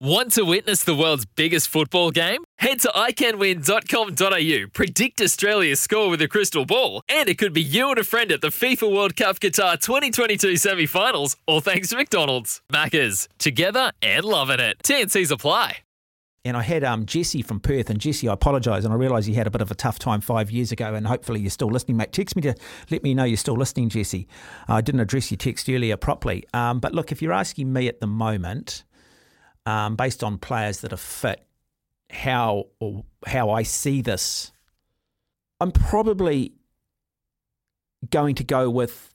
Want to witness the world's biggest football game? Head to iCanWin.com.au, predict Australia's score with a crystal ball, and it could be you and a friend at the FIFA World Cup Qatar 2022 semi finals, all thanks to McDonald's. Maccas, together and loving it. TNC's apply. And I had um, Jesse from Perth, and Jesse, I apologise, and I realise you had a bit of a tough time five years ago, and hopefully you're still listening, mate. Text me to let me know you're still listening, Jesse. I didn't address your text earlier properly. Um, but look, if you're asking me at the moment, um, based on players that are fit, how or how I see this, I'm probably going to go with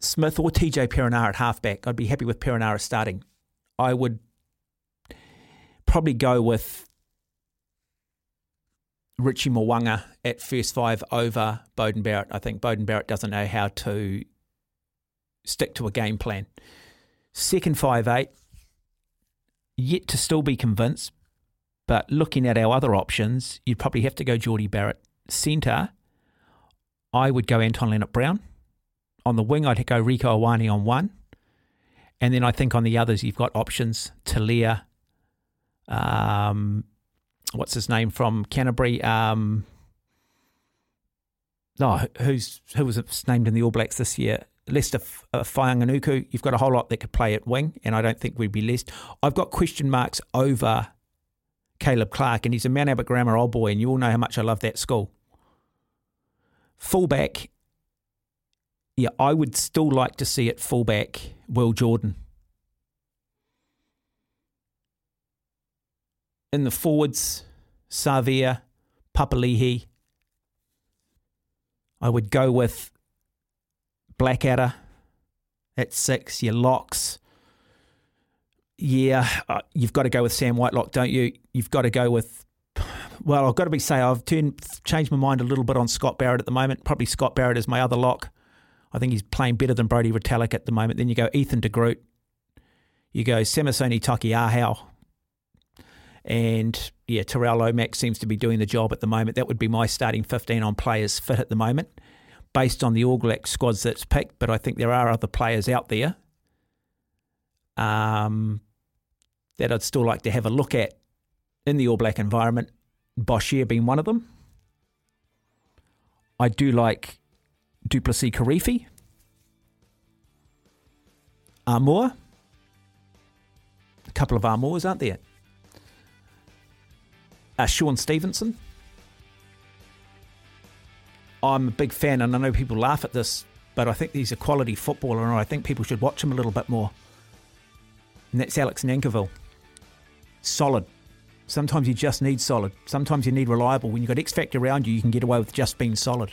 Smith or TJ Perenara at halfback. I'd be happy with Perenara starting. I would probably go with Richie Mo'unga at first five over Beauden Barrett. I think Beauden Barrett doesn't know how to stick to a game plan. Second five eight, yet to still be convinced. But looking at our other options, you'd probably have to go Jordie Barrett. Centre, I would go Anton Lienert-Brown. On the wing, I'd go Rieko Ioane on one. And then I think on the others, you've got options Talia, um, what's his name from Canterbury? Um, no, who's who was named in the All Blacks this year? Leicester uh, Fainga'anuku, you've got a whole lot that could play at wing, and I don't think we'd be less. I've got question marks over Caleb Clark, and he's a Mount Albert Grammar old boy, and you all know how much I love that school. Fullback, yeah, I would still like to see it fullback Will Jordan. In the forwards, Savea, Papali'i. I would go with Blackadder at six, your locks. Yeah, uh, you've got to go with Sam Whitelock, don't you? You've got to go with. Well, I've got to be say I've turned changed my mind a little bit on Scott Barrett at the moment. Probably Scott Barrett is my other lock. I think he's playing better than Brodie Retallick at the moment. Then you go Ethan de Groot. You go Samisoni Taukei'aho. And yeah, Tyrel Lomax seems to be doing the job at the moment. That would be my starting 15 on players fit at the moment based on the All squads that's picked, but I think there are other players out there um, that I'd still like to have a look at in the All Black environment. Boshier being one of them. I do like du Plessis-Kirifi. Armour. A couple of Armours, aren't there? Uh, Shaun Stevenson. I'm a big fan, and I know people laugh at this, but I think he's a quality footballer, and I think people should watch him a little bit more. And that's Alex Nankivell. Solid. Sometimes you just need solid. Sometimes you need reliable. When you've got X Factor around you, you can get away with just being solid.